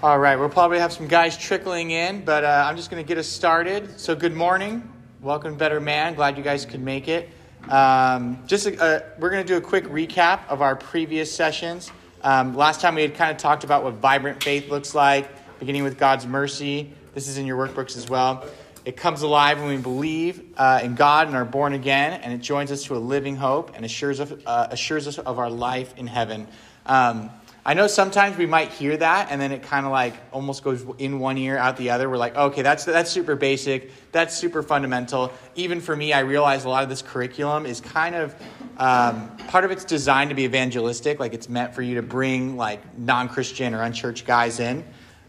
All right, we'll probably have some guys trickling in, but uh, I'm just going to get us started. So, good morning. Welcome, Better Man. Glad you guys could make it. Um, just uh, we're going to do a quick recap of our previous sessions. Um, last time we had kind of talked about what vibrant faith looks like, beginning with God's mercy. This is in your workbooks as well. It comes alive when we believe uh, in God and are born again, and it joins us to a living hope and assures, of, uh, assures us of our life in heaven. Um, I know sometimes we might hear that and then it kind of like almost goes in one ear, out the other. We're like, okay, that's, that's super basic. That's super fundamental. Even for me, I realize a lot of this curriculum is kind of, um, part of it's designed to be evangelistic. Like it's meant for you to bring like non Christian or unchurched guys in.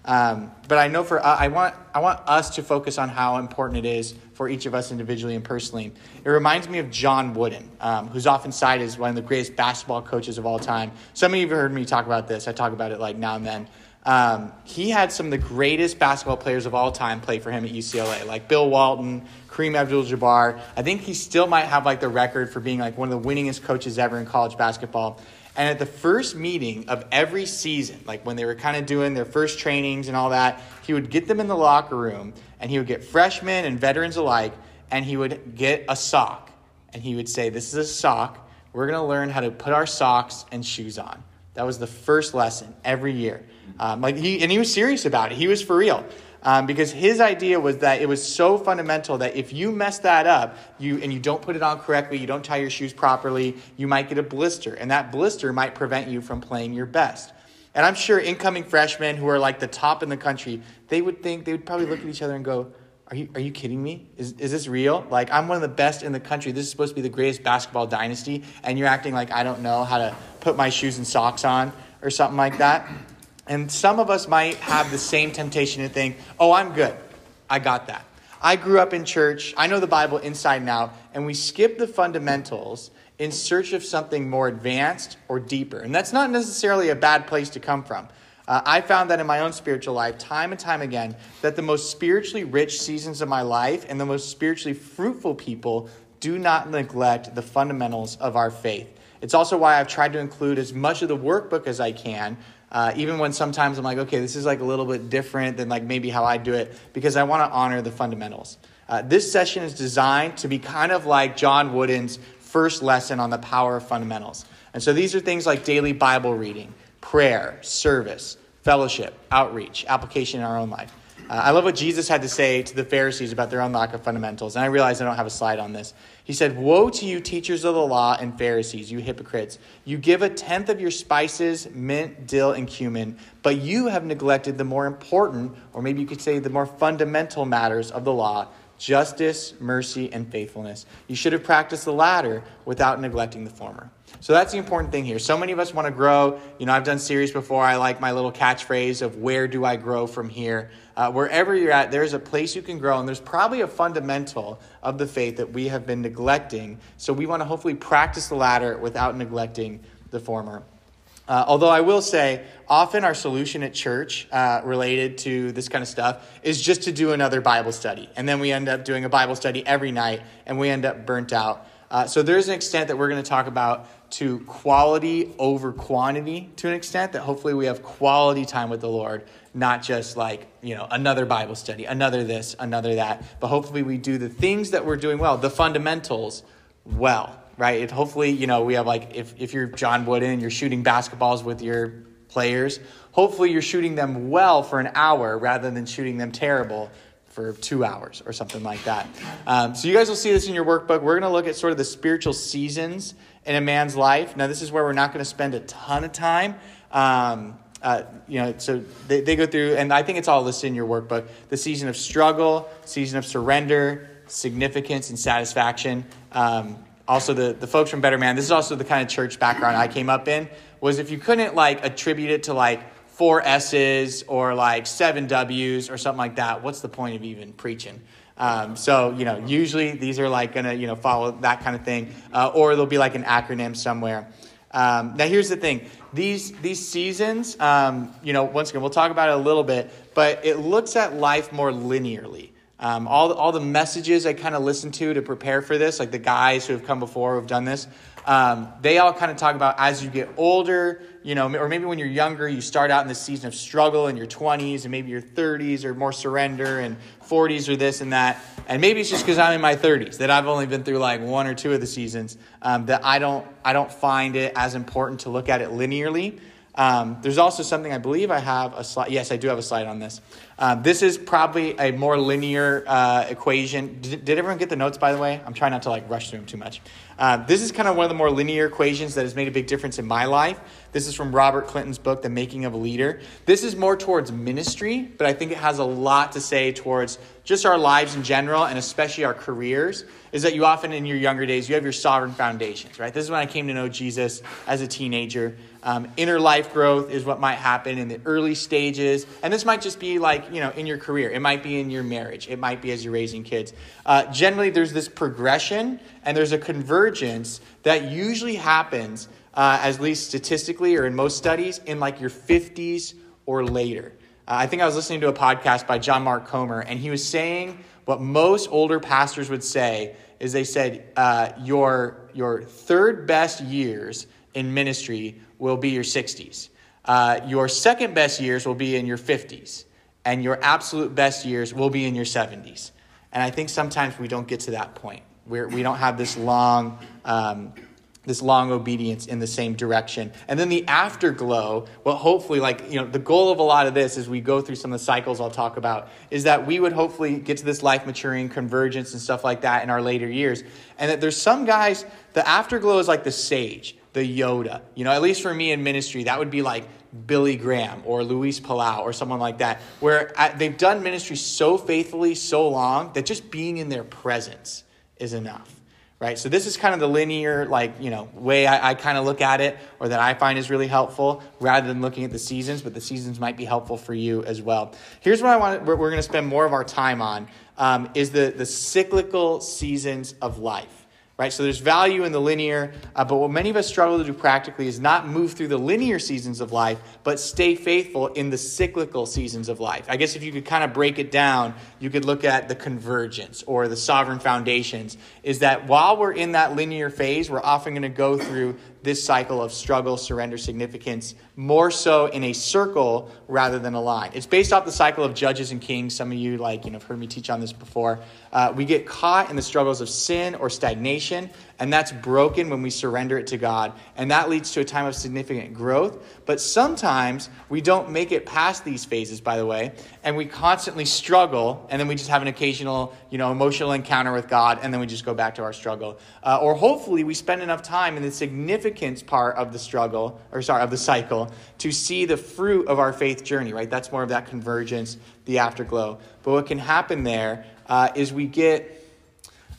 Um, but I know for uh, I want I want us to focus on how important it is for each of us individually and personally. It reminds me of John Wooden, um, who's often cited as one of the greatest basketball coaches of all time. Some of you have heard me talk about this. I talk about it like now and then. Um, he had some of the greatest basketball players of all time play for him at UCLA, like Bill Walton, Kareem Abdul-Jabbar. I think he still might have like the record for being like one of the winningest coaches ever in college basketball. And at the first meeting of every season, like when they were kind of doing their first trainings and all that, he would get them in the locker room and he would get freshmen and veterans alike and he would get a sock. And he would say, This is a sock. We're going to learn how to put our socks and shoes on. That was the first lesson every year. Um, like he, and he was serious about it. He was for real um, because his idea was that it was so fundamental that if you mess that up you and you don't put it on correctly you don't tie your shoes properly you might get a blister and that blister might prevent you from playing your best and i'm sure incoming freshmen who are like the top in the country they would think they would probably look at each other and go are you, are you kidding me? Is, is this real? Like, I'm one of the best in the country. This is supposed to be the greatest basketball dynasty, and you're acting like I don't know how to put my shoes and socks on or something like that. And some of us might have the same temptation to think, oh, I'm good. I got that. I grew up in church. I know the Bible inside and out. And we skip the fundamentals in search of something more advanced or deeper. And that's not necessarily a bad place to come from. Uh, I found that in my own spiritual life, time and time again, that the most spiritually rich seasons of my life and the most spiritually fruitful people do not neglect the fundamentals of our faith. It's also why I've tried to include as much of the workbook as I can uh, even when sometimes I'm like, okay, this is like a little bit different than like maybe how I do it, because I want to honor the fundamentals. Uh, this session is designed to be kind of like John Wooden's first lesson on the power of fundamentals. And so these are things like daily Bible reading, prayer, service, fellowship, outreach, application in our own life. Uh, I love what Jesus had to say to the Pharisees about their own lack of fundamentals. And I realize I don't have a slide on this. He said, Woe to you, teachers of the law and Pharisees, you hypocrites! You give a tenth of your spices, mint, dill, and cumin, but you have neglected the more important, or maybe you could say the more fundamental matters of the law justice, mercy, and faithfulness. You should have practiced the latter without neglecting the former. So that's the important thing here. So many of us want to grow. You know, I've done series before. I like my little catchphrase of where do I grow from here? Uh, wherever you're at, there's a place you can grow, and there's probably a fundamental of the faith that we have been neglecting. So we want to hopefully practice the latter without neglecting the former. Uh, although I will say, often our solution at church uh, related to this kind of stuff is just to do another Bible study. And then we end up doing a Bible study every night and we end up burnt out. Uh, so there's an extent that we're going to talk about to quality over quantity to an extent that hopefully we have quality time with the Lord, not just like, you know, another Bible study, another this, another that. But hopefully we do the things that we're doing well, the fundamentals well right? It, hopefully, you know, we have like, if, if you're John Wooden, and you're shooting basketballs with your players, hopefully you're shooting them well for an hour rather than shooting them terrible for two hours or something like that. Um, so you guys will see this in your workbook. We're going to look at sort of the spiritual seasons in a man's life. Now, this is where we're not going to spend a ton of time. Um, uh, you know, so they, they go through, and I think it's all listed in your workbook the season of struggle, season of surrender, significance, and satisfaction. Um, also the, the folks from Better Man, this is also the kind of church background I came up in, was if you couldn't like attribute it to like four S's or like seven W's or something like that, what's the point of even preaching? Um, so, you know, usually these are like gonna, you know, follow that kind of thing, uh, or there'll be like an acronym somewhere. Um, now, here's the thing: these these seasons, um, you know, once again, we'll talk about it a little bit, but it looks at life more linearly. Um, all, all the messages I kind of listened to to prepare for this, like the guys who have come before who have done this, Um, they all kind of talk about as you get older, you know, or maybe when you're younger, you start out in this season of struggle in your 20s and maybe your 30s or more surrender and 40s or this and that. And maybe it's just because I'm in my 30s that I've only been through like one or two of the seasons um, that I don't I don't find it as important to look at it linearly. Um, there's also something I believe I have a slide. Yes, I do have a slide on this. Um, this is probably a more linear uh, equation. Did, did, everyone get the notes, by the way? I'm trying not to like rush through them too much. Uh, this is kind of one of the more linear equations that has made a big difference in my life. This is from Robert Clinton's book, The Making of a Leader. This is more towards ministry, but I think it has a lot to say towards just our lives in general and especially our careers. Is that you often in your younger days, you have your sovereign foundations, right? This is when I came to know Jesus as a teenager. Um, inner life growth is what might happen in the early stages. And this might just be like, you know, in your career. It might be in your marriage. It might be as you're raising kids. Uh, generally, there's this progression and there's a convergence that usually happens, uh, at least statistically or in most studies, in like your 50s or later. Uh, I think I was listening to a podcast by John Mark Comer, and he was saying what most older pastors would say is they said, uh, your, your third best years in ministry will be your 60s. Uh, your second best years will be in your 50s. And your absolute best years will be in your 70s. And I think sometimes we don't get to that point. We're, we don't have this long, um, this long obedience in the same direction. And then the afterglow, well, hopefully, like, you know, the goal of a lot of this as we go through some of the cycles I'll talk about is that we would hopefully get to this life maturing, convergence, and stuff like that in our later years. And that there's some guys, the afterglow is like the sage the Yoda. You know, at least for me in ministry, that would be like Billy Graham or Luis Palau or someone like that, where they've done ministry so faithfully, so long, that just being in their presence is enough. Right? So this is kind of the linear, like, you know, way I, I kind of look at it, or that I find is really helpful, rather than looking at the seasons, but the seasons might be helpful for you as well. Here's what I want we're, we're going to spend more of our time on um, is the, the cyclical seasons of life right? So there's value in the linear, uh, but what many of us struggle to do practically is not move through the linear seasons of life, but stay faithful in the cyclical seasons of life. I guess if you could kind of break it down, you could look at the convergence or the sovereign foundations. Is that while we're in that linear phase, we're often going to go through this cycle of struggle, surrender, significance, more so in a circle rather than a line. It's based off the cycle of judges and kings. Some of you, like, you know, have heard me teach on this before. Uh, we get caught in the struggles of sin or stagnation, and that's broken when we surrender it to God. And that leads to a time of significant growth. But sometimes we don't make it past these phases, by the way, and we constantly struggle, and then we just have an occasional, you know, emotional encounter with God, and then we just go back to our struggle. Uh, or hopefully we spend enough time in the significance part of the struggle, or sorry, of the cycle, to see the fruit of our faith journey, right? That's more of that convergence, the afterglow. But what can happen there uh, is we get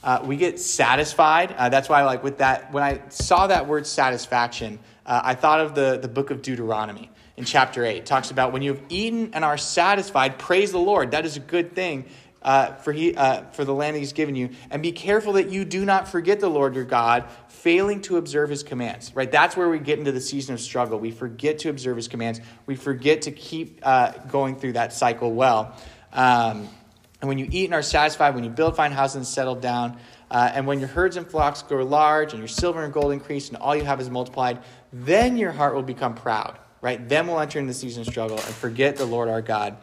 uh, we get satisfied. Uh, that's why, like with that, when I saw that word satisfaction, uh, I thought of the the book of Deuteronomy in chapter eight. It talks about when you have eaten and are satisfied, praise the Lord. That is a good thing. Uh, for he uh, for the land that he's given you, and be careful that you do not forget the Lord your God, failing to observe his commands. Right, that's where we get into the season of struggle. We forget to observe his commands. We forget to keep uh, going through that cycle well. Um, and when you eat and are satisfied, when you build fine houses and settle down, uh, and when your herds and flocks grow large, and your silver and gold increase, and all you have is multiplied, then your heart will become proud, right? Then we'll enter into the season of struggle and forget the Lord our God.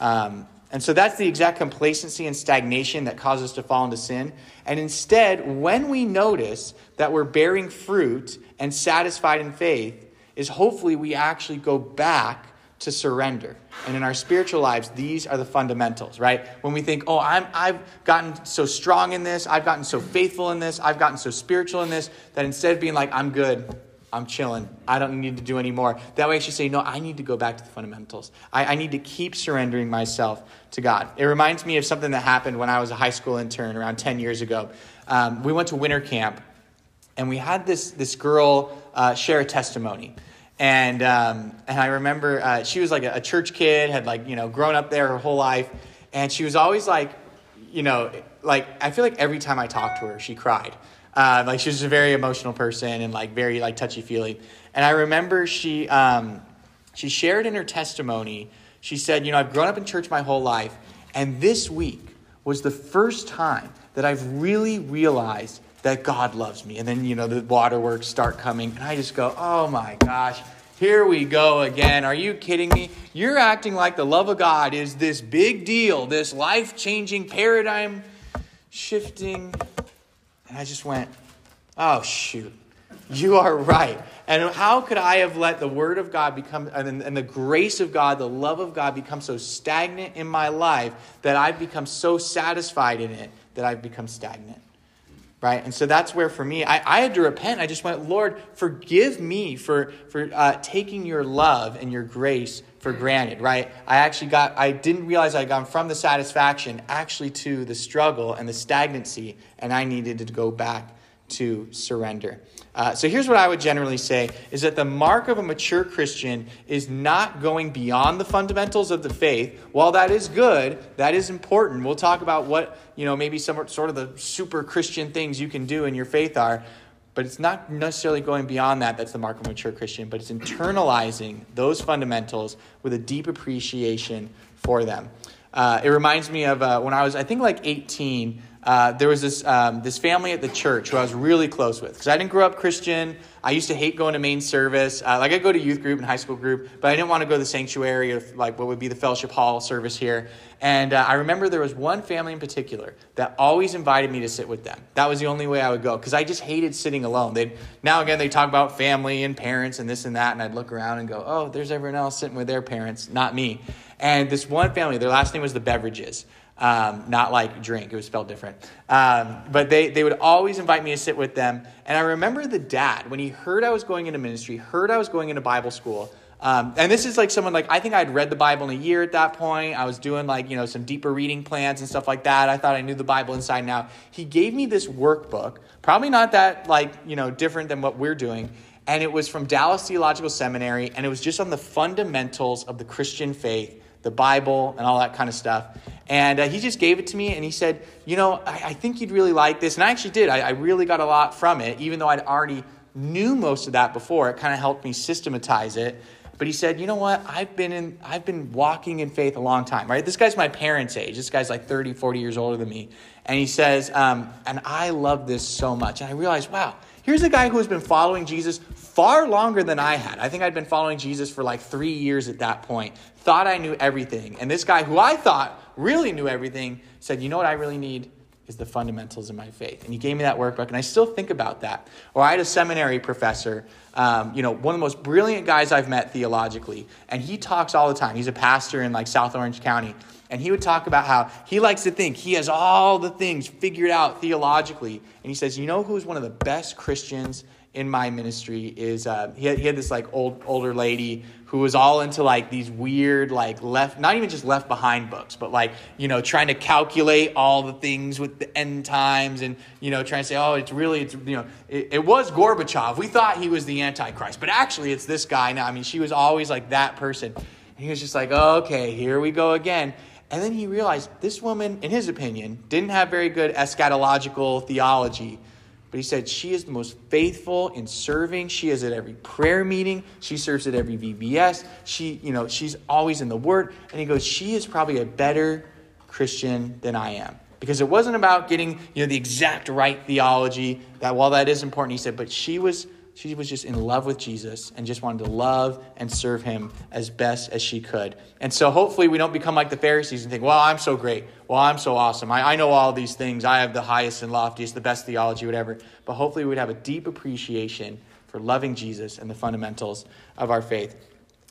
Um, and so that's the exact complacency and stagnation that causes us to fall into sin. And instead, when we notice that we're bearing fruit and satisfied in faith, is hopefully we actually go back to surrender. And in our spiritual lives, these are the fundamentals, right? When we think, oh, I'm, I've gotten so strong in this, I've gotten so faithful in this, I've gotten so spiritual in this, that instead of being like, I'm good, I'm chilling, I don't need to do any more, that way I should say, no, I need to go back to the fundamentals. I, I need to keep surrendering myself to God. It reminds me of something that happened when I was a high school intern around 10 years ago. Um, we went to winter camp, and we had this, this girl uh, share a testimony. And, um, and I remember uh, she was like a, a, church kid, had like, you know, grown up there her whole life. And she was always like, you know, like, I feel like every time I talked to her, she cried. Uh, like she was a very emotional person and like very like touchy feely. And I remember she, um, she shared in her testimony, she said, you know, I've grown up in church my whole life. And this week was the first time that I've really realized that God loves me. And then, you know, the waterworks start coming, and I just go, oh my gosh, here we go again. Are you kidding me? You're acting like the love of God is this big deal, this life changing, paradigm shifting. And I just went, oh, shoot. You are right. And how could I have let the Word of God become, and, and the grace of God, the love of God become so stagnant in my life that I've become so satisfied in it that I've become stagnant? Right? And so that's where for me, I, I had to repent. I just went, Lord, forgive me for, for uh, taking your love and your grace for granted, right? I actually got, I didn't realize I'd gone from the satisfaction actually to the struggle and the stagnancy, and I needed to go back to surrender. Uh, so here's what I would generally say is that the mark of a mature Christian is not going beyond the fundamentals of the faith. While that is good, that is important. We'll talk about what, you know, maybe some sort of the super Christian things you can do in your faith are. But it's not necessarily going beyond that. That's the mark of a mature Christian. But it's internalizing those fundamentals with a deep appreciation for them. Uh, it reminds me of uh, when I was, I think, like 18 uh, there was this, um, this family at the church who I was really close with. Because I didn't grow up Christian. I used to hate going to main service. Uh, like, I go to youth group and high school group, but I didn't want to go to the sanctuary of, like, what would be the fellowship hall service here. And uh, I remember there was one family in particular that always invited me to sit with them. That was the only way I would go, because I just hated sitting alone. They'd, now again, they talk about family and parents and this and that, and I'd look around and go, oh, there's everyone else sitting with their parents, not me. And this one family, their last name was the Beverages. Um, not like drink, it was spelled different. Um, but they, they would always invite me to sit with them. And I remember the dad, when he heard I was going into ministry, heard I was going into Bible school. Um, and this is like someone like, I think I'd read the Bible in a year at that point. I was doing like, you know, some deeper reading plans and stuff like that. I thought I knew the Bible inside and out. He gave me this workbook, probably not that like, you know, different than what we're doing. And it was from Dallas Theological Seminary, and it was just on the fundamentals of the Christian faith the Bible and all that kind of stuff. And uh, he just gave it to me and he said, You know, I, I think you'd really like this. And I actually did. I, I, really got a lot from it, even though I'd already knew most of that before. It kind of helped me systematize it. But he said, you know what? I've been in I've been walking in faith a long time, right? This guy's my parents' age. This guy's like 30, 40 years older than me. And he says, um, and I love this so much. And I realized, wow, here's a guy who has been following Jesus far longer than I had. I think I'd been following Jesus for like three years at that point thought I knew everything. And this guy, who I thought really knew everything, said, You know what I really need? Is the fundamentals of my faith. And he gave me that workbook, and I still think about that. Or I had a seminary professor, um, you know, one of the most brilliant guys I've met theologically, and he talks all the time. He's a pastor in like South Orange County, and he would talk about how he likes to think he has all the things figured out theologically. And he says, You know who's one of the best Christians in my ministry is uh, he, had, he had this like old older lady who was all into like these weird like left not even just left behind books but like you know trying to calculate all the things with the end times and you know trying to say oh it's really it's you know it, it was gorbachev. We thought he was the antichrist but actually it's this guy now. I mean she was always like that person. And he was just like oh, okay here we go again. And then he realized this woman in his opinion didn't have very good eschatological theology but he said she is the most faithful in serving. She is at every prayer meeting. She serves at every VBS. She, you know, she's always in the Word. And he goes, she is probably a better Christian than I am. Because it wasn't about getting, you know, the exact right theology. That while that is important, he said, but she was she was just in love with Jesus and just wanted to love and serve him as best as she could. And so hopefully we don't become like the Pharisees and think, well, I'm so great. Well, I'm so awesome. I, I know all these things. I have the highest and loftiest, the best theology, whatever. But hopefully we would have a deep appreciation for loving Jesus and the fundamentals of our faith.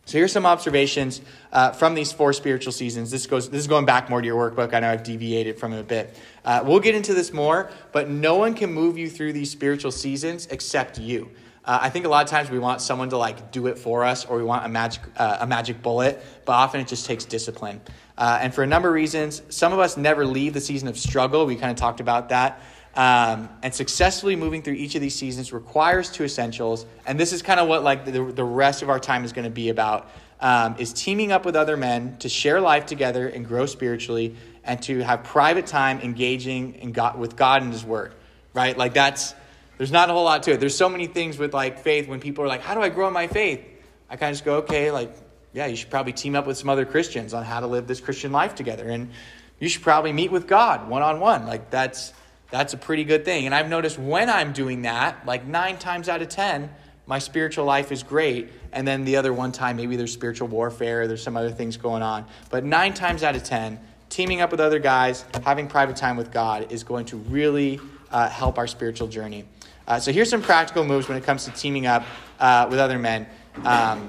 So here's some observations uh, from these four spiritual seasons. This goes. This is going back more to your workbook. I know I've deviated from it a bit. Uh, we'll get into this more, but no one can move you through these spiritual seasons except you. Uh, I think a lot of times we want someone to like do it for us, or we want a magic uh, a magic bullet. But often it just takes discipline. Uh, and for a number of reasons, some of us never leave the season of struggle. We kind of talked about that. Um, and successfully moving through each of these seasons requires two essentials. And this is kind of what like the, the rest of our time is going to be about. Um, is teaming up with other men to share life together and grow spiritually, and to have private time engaging in God, with God and His Word. Right? Like that's there's not a whole lot to it. There's so many things with like faith when people are like, how do I grow in my faith? I kind of just go, okay, like, yeah, you should probably team up with some other Christians on how to live this Christian life together. And you should probably meet with God one on one. Like that's that's a pretty good thing. And I've noticed when I'm doing that, like nine times out of 10, my spiritual life is great. And then the other one time, maybe there's spiritual warfare, there's some other things going on. But nine times out of 10, teaming up with other guys, having private time with God is going to really uh, help our spiritual journey. Uh, so here's some practical moves when it comes to teaming up uh, with other men. Um,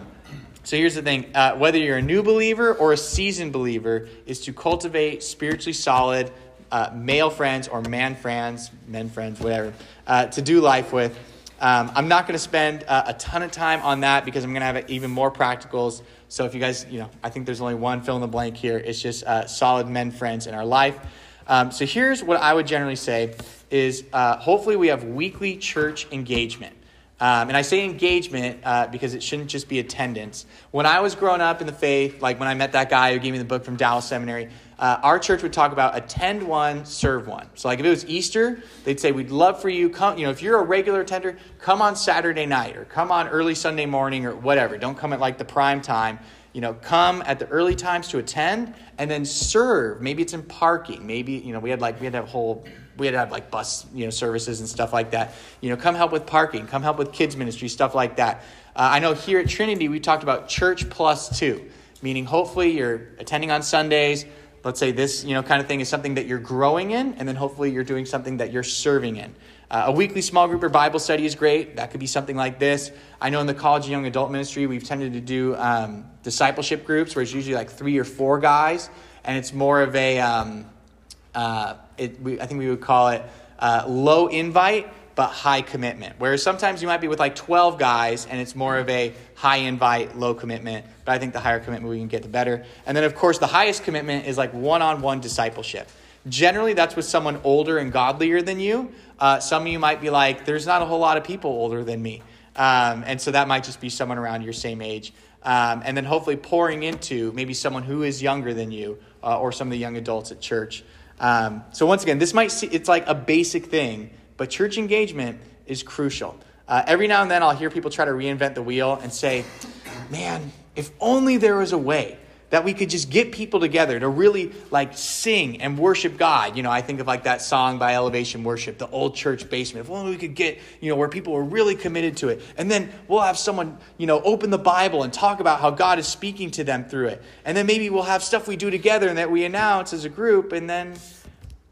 so here's the thing uh, whether you're a new believer or a seasoned believer, is to cultivate spiritually solid uh, male friends or man friends, men friends, whatever, uh, to do life with. Um, I'm not going to spend uh, a ton of time on that because I'm going to have even more practicals. So if you guys, you know, I think there's only one fill in the blank here. It's just solid men friends in our life. Um, so here's what I would generally say is uh, hopefully we have weekly church engagement. Um, and I say engagement uh, because it shouldn't just be attendance. When I was growing up in the faith, like when I met that guy who gave me the book from Dallas Seminary, uh, our church would talk about attend one, serve one. So, like if it was Easter, they'd say, We'd love for you, come, you know, if you're a regular attender, come on Saturday night or come on early Sunday morning or whatever. Don't come at like the prime time. You know, come at the early times to attend and then serve. Maybe it's in parking. Maybe, you know, we had like, we had to have whole we had to have like bus you know services and stuff like that you know come help with parking come help with kids ministry stuff like that uh, i know here at trinity we talked about church plus two meaning hopefully you're attending on sundays let's say this you know kind of thing is something that you're growing in and then hopefully you're doing something that you're serving in. Uh, a weekly small group or bible study is great. That could be something like this. I know in the college and young adult ministry we've tended to do um, discipleship groups where it's usually like three or four guys and it's more of a um, uh, it, we, i think we would call it uh, low invite but high commitment. Whereas sometimes you might be with like 12 guys and it's more of a high invite, low commitment. But I think the higher commitment we can get, the better. And then, of course, the highest commitment is like one on one discipleship. Generally, that's with someone older and godlier than you. Uh, some of you might be like, there's not a whole lot of people older than me. Um, and so that might just be someone around your same age. Um, and then hopefully pouring into maybe someone who is younger than you uh, or some of the young adults at church. Um, so once again, this might see, it's like a basic thing, but church engagement is crucial. Uh, every now and then I'll hear people try to reinvent the wheel and say, man, if only there was a way that we could just get people together to really like sing and worship God. You know, I think of like that song by Elevation Worship, the old church basement. If only we could get, you know, where people were really committed to it. And then we'll have someone, you know, open the Bible and talk about how God is speaking to them through it. And then maybe we'll have stuff we do together and that we announce as a group. And then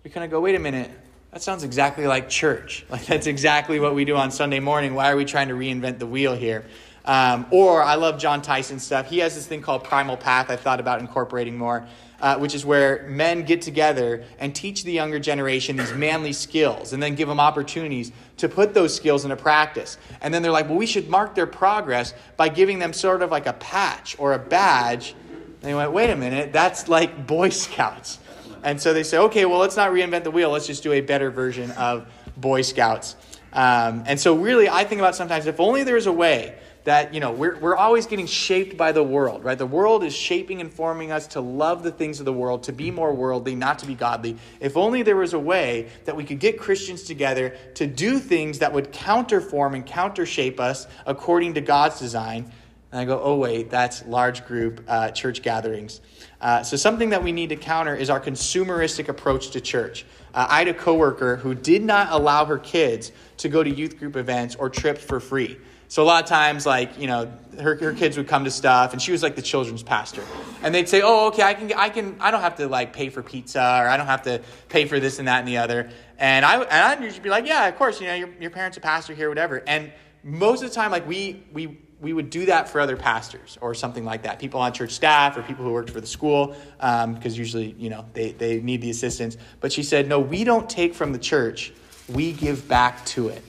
we kind of go, wait a minute, that sounds exactly like church. Like that's exactly what we do on Sunday morning. Why are we trying to reinvent the wheel here? Um, or I love Jon Tyson stuff. He has this thing called Primal Path. I've thought about incorporating more, uh, which is where men get together and teach the younger generation these manly skills, and then give them opportunities to put those skills into practice. And then they're like, well, we should mark their progress by giving them sort of like a patch or a badge. And they went, wait a minute, that's like Boy Scouts. And so they say, okay, well, let's not reinvent the wheel. Let's just do a better version of Boy Scouts. Um, and so, really, I think about sometimes if only there was a way that, you know, we're, we're always getting shaped by the world, right? The world is shaping and forming us to love the things of the world, to be more worldly, not to be godly. If only there was a way that we could get Christians together to do things that would counterform and countershape us according to God's design. And I go, oh, wait, that's large group uh, church gatherings. Uh, so, something that we need to counter is our consumeristic approach to church. Uh, I had a coworker who did not allow her kids to go to youth group events or trips for free. So, a lot of times, like, you know, her, her kids would come to stuff, and she was like the children's pastor. And they'd say, oh, okay, I can, I can, I don't have to, like, pay for pizza, or I don't have to pay for this and that and the other. And, I, and I'd usually be like, yeah, of course, you know, your, your parents are pastor here, whatever. And most of the time, like, we, we, we would do that for other pastors or something like that. People on church staff or people who worked for the school because um, usually you know they, they need the assistance. But she said no we don't take from the church. We give back to it.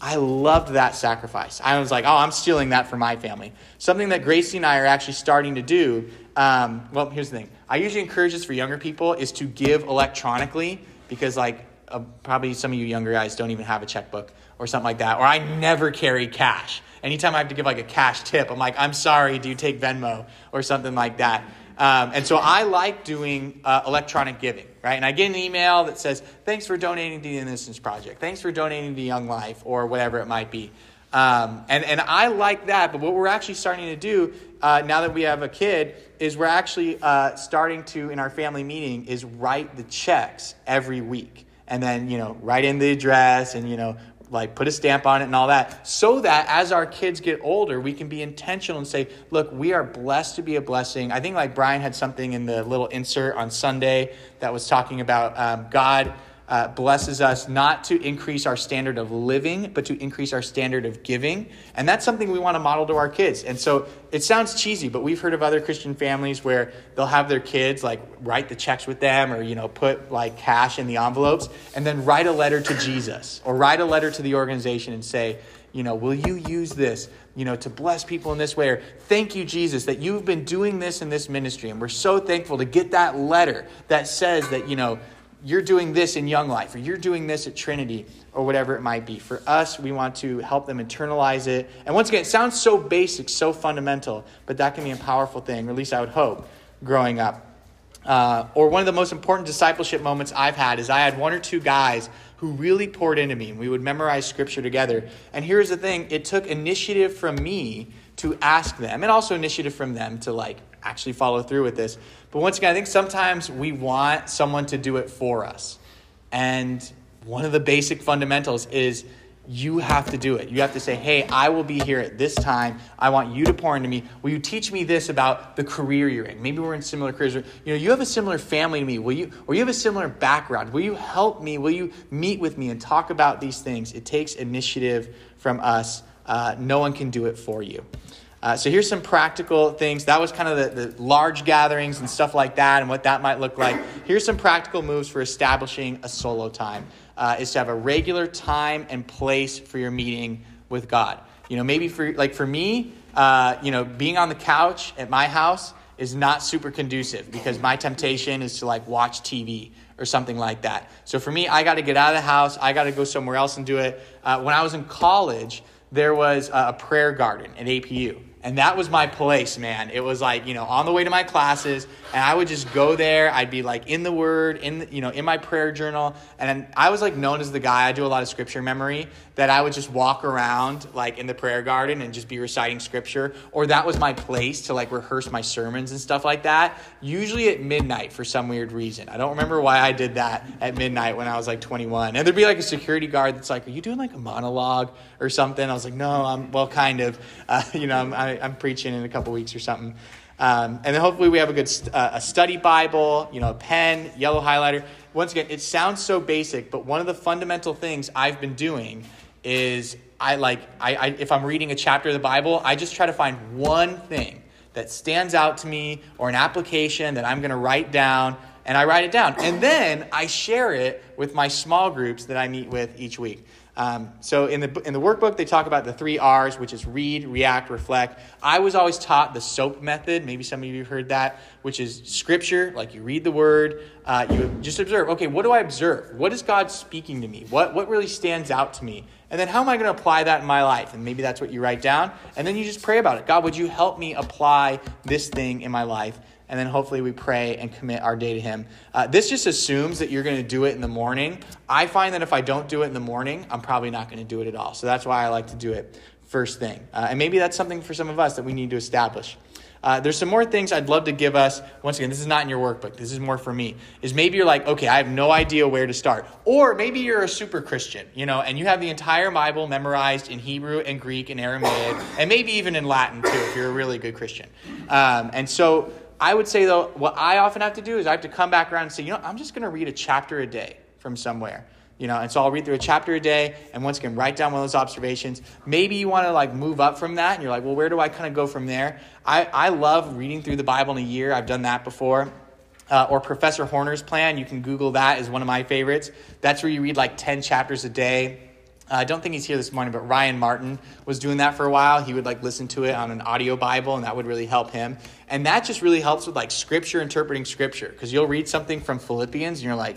I loved that sacrifice. I was like oh i'm stealing that for my family. Something that gracie and i are actually starting to do um, well here's the thing. I usually encourage this for younger people is to give electronically because like uh, probably some of you younger guys don't even have a checkbook or something like that or i never carry cash anytime I have to give like a cash tip, I'm like, I'm sorry, do you take Venmo or something like that? Um, and so I like doing uh, electronic giving, right? And I get an email that says, thanks for donating to the Innocence Project. Thanks for donating to Young Life or whatever it might be. Um, and, and I like that, but what we're actually starting to do uh, now that we have a kid is we're actually uh, starting to, in our family meeting, is write the checks every week and then, you know, write in the address and, you know, like put a stamp on it and all that so that as our kids get older we can be intentional and say look we are blessed to be a blessing. I think like brian had something in the little insert on sunday that was talking about um, god uh, blesses us not to increase our standard of living, but to increase our standard of giving. And that's something we want to model to our kids. And so it sounds cheesy, but we've heard of other Christian families where they'll have their kids like write the checks with them or, you know, put like cash in the envelopes and then write a letter to Jesus or write a letter to the organization and say, you know, will you use this, you know, to bless people in this way? Or thank you, Jesus, that you've been doing this in this ministry. And we're so thankful to get that letter that says that, you know, you're doing this in Young Life, or you're doing this at Trinity, or whatever it might be. For us, we want to help them internalize it. And once again, it sounds so basic, so fundamental, but that can be a powerful thing, or at least I would hope, growing up. Uh, or one of the most important discipleship moments I've had is I had one or two guys who really poured into me, and we would memorize scripture together. And here's the thing it took initiative from me to ask them, and also initiative from them to like actually follow through with this. But once again, I think sometimes we want someone to do it for us. And one of the basic fundamentals is you have to do it. You have to say, hey, I will be here at this time. I want you to pour into me. Will you teach me this about the career you're in? Maybe we're in similar careers. You know, you have a similar family to me. Will you, or you have a similar background? Will you help me? Will you meet with me and talk about these things? It takes initiative from us. Uh, no one can do it for you. Uh, so here's some practical things. That was kind of the, the large gatherings and stuff like that and what that might look like. Here's some practical moves for establishing a solo time. Uh, is to have a regular time and place for your meeting with God. You know, maybe for like for me, uh, you know, being on the couch at my house is not super conducive because my temptation is to like watch TV or something like that. So for me, I got to get out of the house. I got to go somewhere else and do it. Uh, when I was in college, there was a prayer garden at APU. And that was my place, man. It was like, you know, on the way to my classes, and I would just go there. I'd be like in the word, in you know, in my prayer journal, and I was like known as the guy. I do a lot of scripture memory that I would just walk around like in the prayer garden and just be reciting scripture, or that was my place to like rehearse my sermons and stuff like that. Usually at midnight for some weird reason. I don't remember why I did that at midnight when I was like 21. And there'd be like a security guard that's like, "Are you doing like a monologue or something?" I was like, "No, I'm well, kind of. Uh, you know, I'm, I, I'm preaching in a couple weeks or something." Um, and then hopefully we have a good uh, a study Bible, you know, a pen, yellow highlighter. Once again, it sounds so basic, but one of the fundamental things I've been doing is I like I, I if I'm reading a chapter of the Bible, I just try to find one thing that stands out to me or an application that I'm going to write down and I write it down. And then I share it with my small groups that I meet with each week. Um, so in the, in the workbook, they talk about the three R's, which is read, react, reflect. I was always taught the SOAP method. Maybe some of you have heard that, which is scripture, like you read the word, uh, you just observe. Okay, what do I observe? What is God speaking to me? What, what really stands out to me? And then how am I going to apply that in my life? And maybe that's what you write down. And then you just pray about it. God, would you help me apply this thing in my life? And then hopefully we pray and commit our day to Him. Uh, this just assumes that you're going to do it in the morning. I find that if I don't do it in the morning, I'm probably not going to do it at all. So that's why I like to do it first thing. Uh, and maybe that's something for some of us that we need to establish. Uh, there's some more things I'd love to give us. Once again, this is not in your workbook. This is more for me. Is maybe you're like, okay, I have no idea where to start. Or maybe you're a super Christian, you know, and you have the entire Bible memorized in Hebrew and Greek and Aramaic, and maybe even in Latin too, if you're a really good Christian. Um, and so I would say, though, what I often have to do is I have to come back around and say, you know, I'm just going to read a chapter a day from somewhere. You know, and so I'll read through a chapter a day, and once again, write down one of those observations. Maybe you want to like move up from that, and you're like, well, where do I kind of go from there? I, I love reading through the Bible in a year. I've done that before. Uh, or Professor Horner's plan. You can Google that is one of my favorites. That's where you read like 10 chapters a day. Uh, I don't think he's here this morning, but Ryan Martin was doing that for a while. He would like listen to it on an audio Bible, and that would really help him. And that just really helps with like scripture interpreting scripture because you'll read something from Philippians and you're like,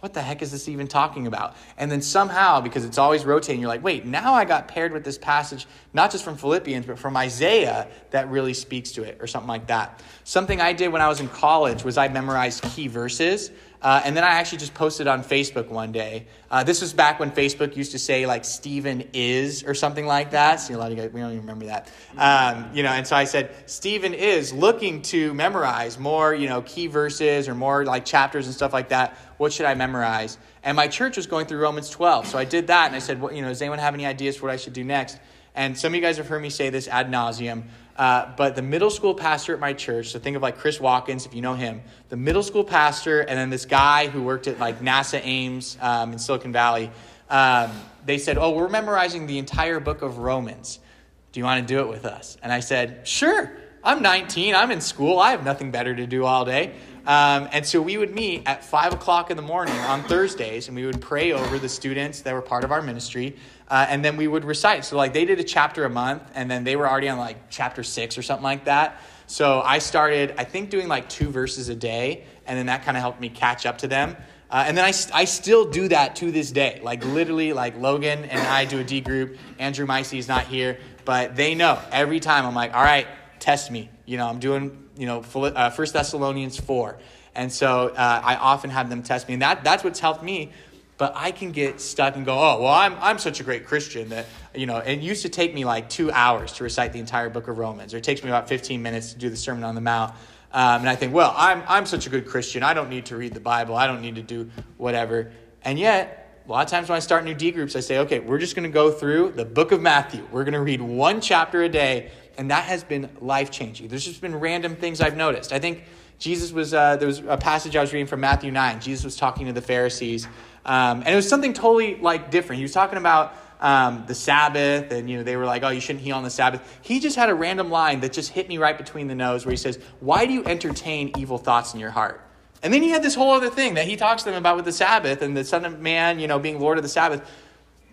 what the heck is this even talking about? And then somehow, because it's always rotating, you're like, wait, now I got paired with this passage, not just from Philippians, but from Isaiah that really speaks to it, or something like that. Something I did when I was in college was I memorized key verses. Uh, and then I actually just posted on Facebook one day. Uh, this was back when Facebook used to say like Stephen is or something like that. See, a lot of you guys, we don't even remember that. Um, you know, and so I said, Stephen is looking to memorize more, you know, key verses or more like chapters and stuff like that. What should I memorize? And my church was going through Romans 12. So I did that and I said, well, you know, does anyone have any ideas for what I should do next? And some of you guys have heard me say this ad nauseum. Uh, but the middle school pastor at my church, so think of like Chris Watkins, if you know him, the middle school pastor, and then this guy who worked at like NASA Ames um, in Silicon Valley, um, they said, Oh, we're memorizing the entire book of Romans. Do you want to do it with us? And I said, Sure. I'm 19. I'm in school. I have nothing better to do all day. Um, and so we would meet at 5 o'clock in the morning on Thursdays, and we would pray over the students that were part of our ministry. Uh, and then we would recite. So, like, they did a chapter a month, and then they were already on like chapter six or something like that. So, I started, I think, doing like two verses a day, and then that kind of helped me catch up to them. Uh, and then I, I still do that to this day. Like, literally, like, Logan and I do a D group. Andrew Micey is not here, but they know every time I'm like, all right, test me. You know, I'm doing, you know, uh, First Thessalonians 4. And so uh, I often have them test me. And that, that's what's helped me. But I can get stuck and go, oh, well, I'm, I'm such a great Christian that, you know, it used to take me like two hours to recite the entire book of Romans, or it takes me about 15 minutes to do the Sermon on the Mount. Um, and I think, well, I'm, I'm such a good Christian. I don't need to read the Bible. I don't need to do whatever. And yet, a lot of times when I start new D groups, I say, okay, we're just going to go through the book of Matthew. We're going to read one chapter a day and that has been life changing. There's just been random things I've noticed. I think Jesus was, uh, there was a passage I was reading from Matthew 9. Jesus was talking to the Pharisees, um, and it was something totally like different. He was talking about um, the Sabbath, and you know they were like, "Oh, you shouldn't heal on the Sabbath." He just had a random line that just hit me right between the nose, where he says, "Why do you entertain evil thoughts in your heart?" And then he had this whole other thing that he talks to them about with the Sabbath and the Son of Man, you know, being Lord of the Sabbath.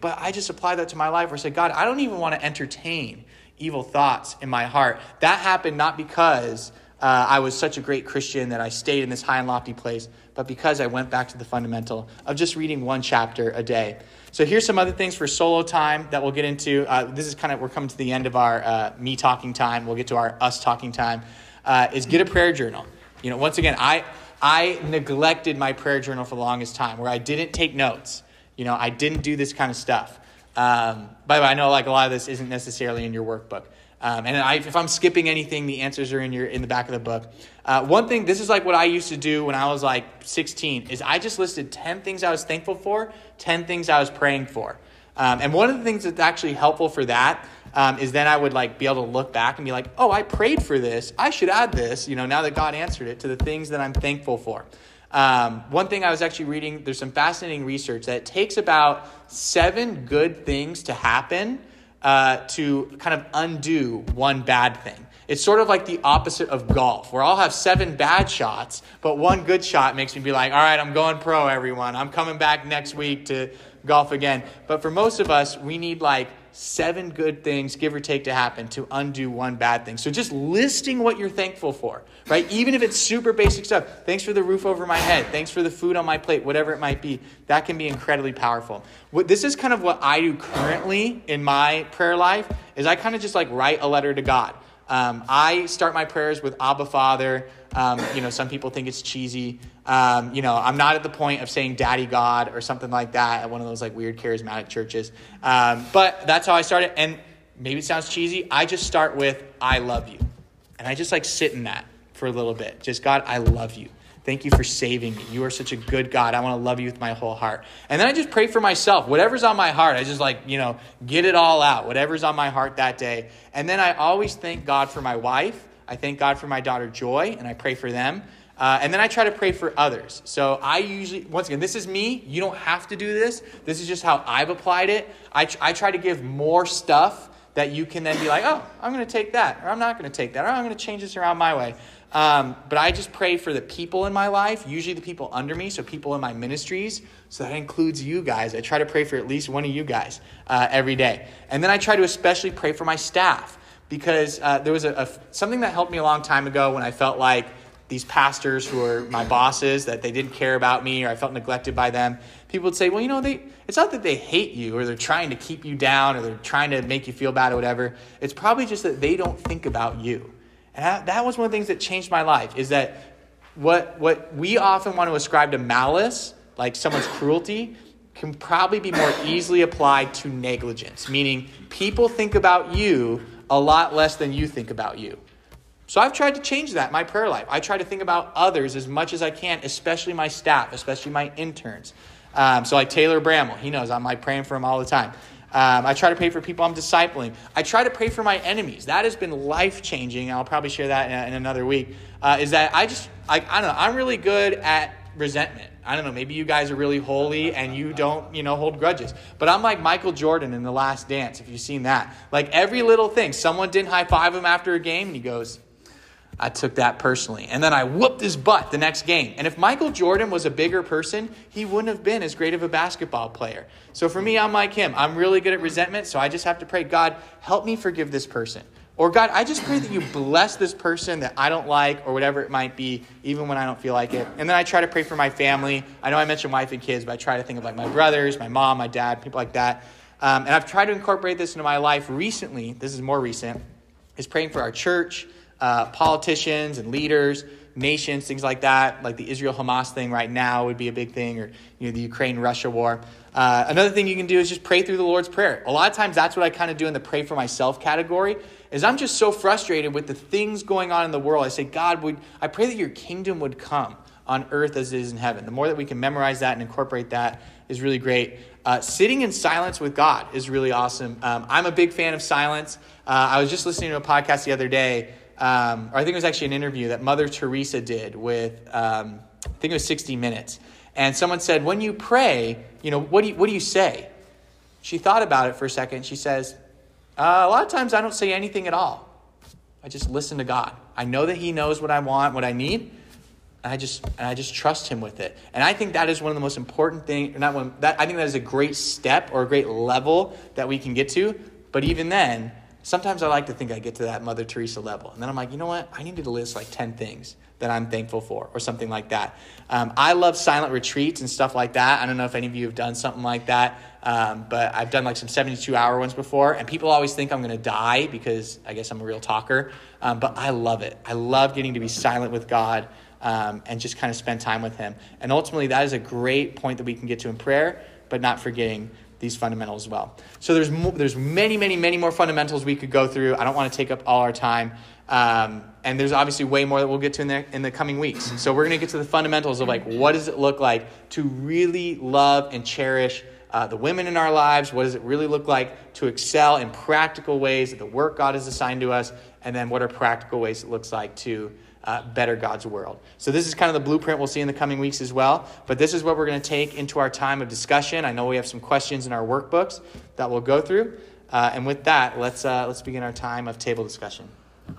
But I just applied that to my life, where I said, "God, I don't even want to entertain evil thoughts in my heart. That happened not because uh, I was such a great Christian that I stayed in this high and lofty place, but because I went back to the fundamental of just reading one chapter a day. So here's some other things for solo time that we'll get into. Uh, this is kind of, we're coming to the end of our uh, me talking time. We'll get to our us talking time. Uh, is get a prayer journal. You know, once again, I, I neglected my prayer journal for the longest time where I didn't take notes. You know, I didn't do this kind of stuff. Um, by the way, I know like a lot of this isn't necessarily in your workbook. Um, and I, if I'm skipping anything, the answers are in your in the back of the book. Uh, one thing, this is like what I used to do when I was like 16, is I just listed 10 things I was thankful for, 10 things I was praying for. Um, and one of the things that's actually helpful for that um, is then I would like be able to look back and be like, oh, I prayed for this. I should add this, you know, now that God answered it to the things that I'm thankful for. Um, one thing I was actually reading, there's some fascinating research that it takes about seven good things to happen uh, to kind of undo one bad thing. It's sort of like the opposite of golf, where I'll have seven bad shots, but one good shot makes me be like, all right, I'm going pro, everyone. I'm coming back next week to golf again. But for most of us, we need like seven good things, give or take, to happen to undo one bad thing. So just listing what you're thankful for, right? Even if it's super basic stuff. Thanks for the roof over my head. Thanks for the food on my plate, whatever it might be. That can be incredibly powerful. What, this is kind of what I do currently in my prayer life is I kind of just like write a letter to God. Um, I start my prayers with Abba Father. Um, you know, some people think it's cheesy. Um, you know, I'm not at the point of saying Daddy God or something like that at one of those like weird charismatic churches. Um, but that's how I started. And maybe it sounds cheesy. I just start with I love you, and I just like sit in that for a little bit. Just God, I love you. Thank you for saving me. You are such a good God. I want to love you with my whole heart. And then I just pray for myself. Whatever's on my heart, I just like, you know, get it all out. Whatever's on my heart that day. And then I always thank God for my wife. I thank God for my daughter Joy, and I pray for them. Uh, and then I try to pray for others. So I usually, once again, this is me. You don't have to do this. This is just how I've applied it. I, I try to give more stuff that you can then be like, oh, I'm going to take that, or I'm not going to take that, or I'm going to change this around my way. Um, but I just pray for the people in my life, usually the people under me, so people in my ministries. So that includes you guys. I try to pray for at least one of you guys uh, every day. And then I try to especially pray for my staff because uh, there was a, a, something that helped me a long time ago when I felt like these pastors who were my bosses that they didn't care about me or I felt neglected by them. People would say, well, you know, they, it's not that they hate you or they're trying to keep you down or they're trying to make you feel bad or whatever. It's probably just that they don't think about you. And that was one of the things that changed my life is that what, what we often want to ascribe to malice, like someone's cruelty, can probably be more easily applied to negligence, meaning people think about you a lot less than you think about you. So I've tried to change that my prayer life. I try to think about others as much as I can, especially my staff, especially my interns. Um, so like Taylor Bramwell, he knows I'm like praying for him all the time. Um, I try to pray for people I'm discipling. I try to pray for my enemies. That has been life changing. I'll probably share that in, in another week. Uh, is that I just I, I don't know. I'm really good at resentment. I don't know, maybe you guys are really holy and you don't, you know, hold grudges. But I'm like Michael Jordan in The Last Dance, if you've seen that. Like every little thing, someone didn't high five him after a game, and he goes, I took that personally. And then I whooped his butt the next game. And if Michael Jordan was a bigger person, he wouldn't have been as great of a basketball player. So for me, I'm like him. I'm really good at resentment, so I just have to pray, God, help me forgive this person. Or God, I just pray that you bless this person that I don't like or whatever it might be, even when I don't feel like it. And then I try to pray for my family. I know I mentioned wife and kids, but I try to think of like my brothers, my mom, my dad, people like that. Um, and I've tried to incorporate this into my life recently. This is more recent. Is praying for our church, uh, politicians and leaders, nations, things like that. Like the Israel Hamas thing right now would be a big thing, or you know the Ukraine Russia war. Uh, another thing you can do is just pray through the Lord's Prayer. A lot of times that's what I kind of do in the pray for myself category is I'm just so frustrated with the things going on in the world. I say, God, would I pray that your kingdom would come on earth as it is in heaven. The more that we can memorize that and incorporate that is really great. Uh, sitting in silence with God is really awesome. Um, I'm a big fan of silence. Uh, I was just listening to a podcast the other day, um, or I think it was actually an interview that Mother Teresa did with, um, I think it was 60 Minutes. And someone said, When you pray, you know, what do you, what do you say? She thought about it for a second. She says, uh, a lot of times I don't say anything at all. I just listen to God. I know that He knows what I want, what I need. And I just and I just trust Him with it. And I think that is one of the most important things. Not one. That I think that is a great step or a great level that we can get to. But even then, sometimes I like to think I get to that Mother Teresa level, and then I'm like, you know what? I need to list like ten things that I'm thankful for, or something like that. Um, I love silent retreats and stuff like that. I don't know if any of you have done something like that. Um, but I've done like some 72 hour ones before, and people always think I'm going to die because I guess I'm a real talker. Um, but I love it. I love getting to be silent with God um, and just kind of spend time with Him. And ultimately, that is a great point that we can get to in prayer, but not forgetting these fundamentals as well. So there's mo- there's many, many, many more fundamentals we could go through. I don't want to take up all our time. Um, and there's obviously way more that we'll get to in the, in the coming weeks. So we're going to get to the fundamentals of like what does it look like to really love and cherish uh, the women in our lives. What does it really look like to excel in practical ways at the work God has assigned to us? And then what are practical ways it looks like to uh, better God's world? So, this is kind of the blueprint we'll see in the coming weeks as well. But this is what we're going to take into our time of discussion. I know we have some questions in our workbooks that we'll go through. Uh, and with that, let's, uh, let's begin our time of table discussion.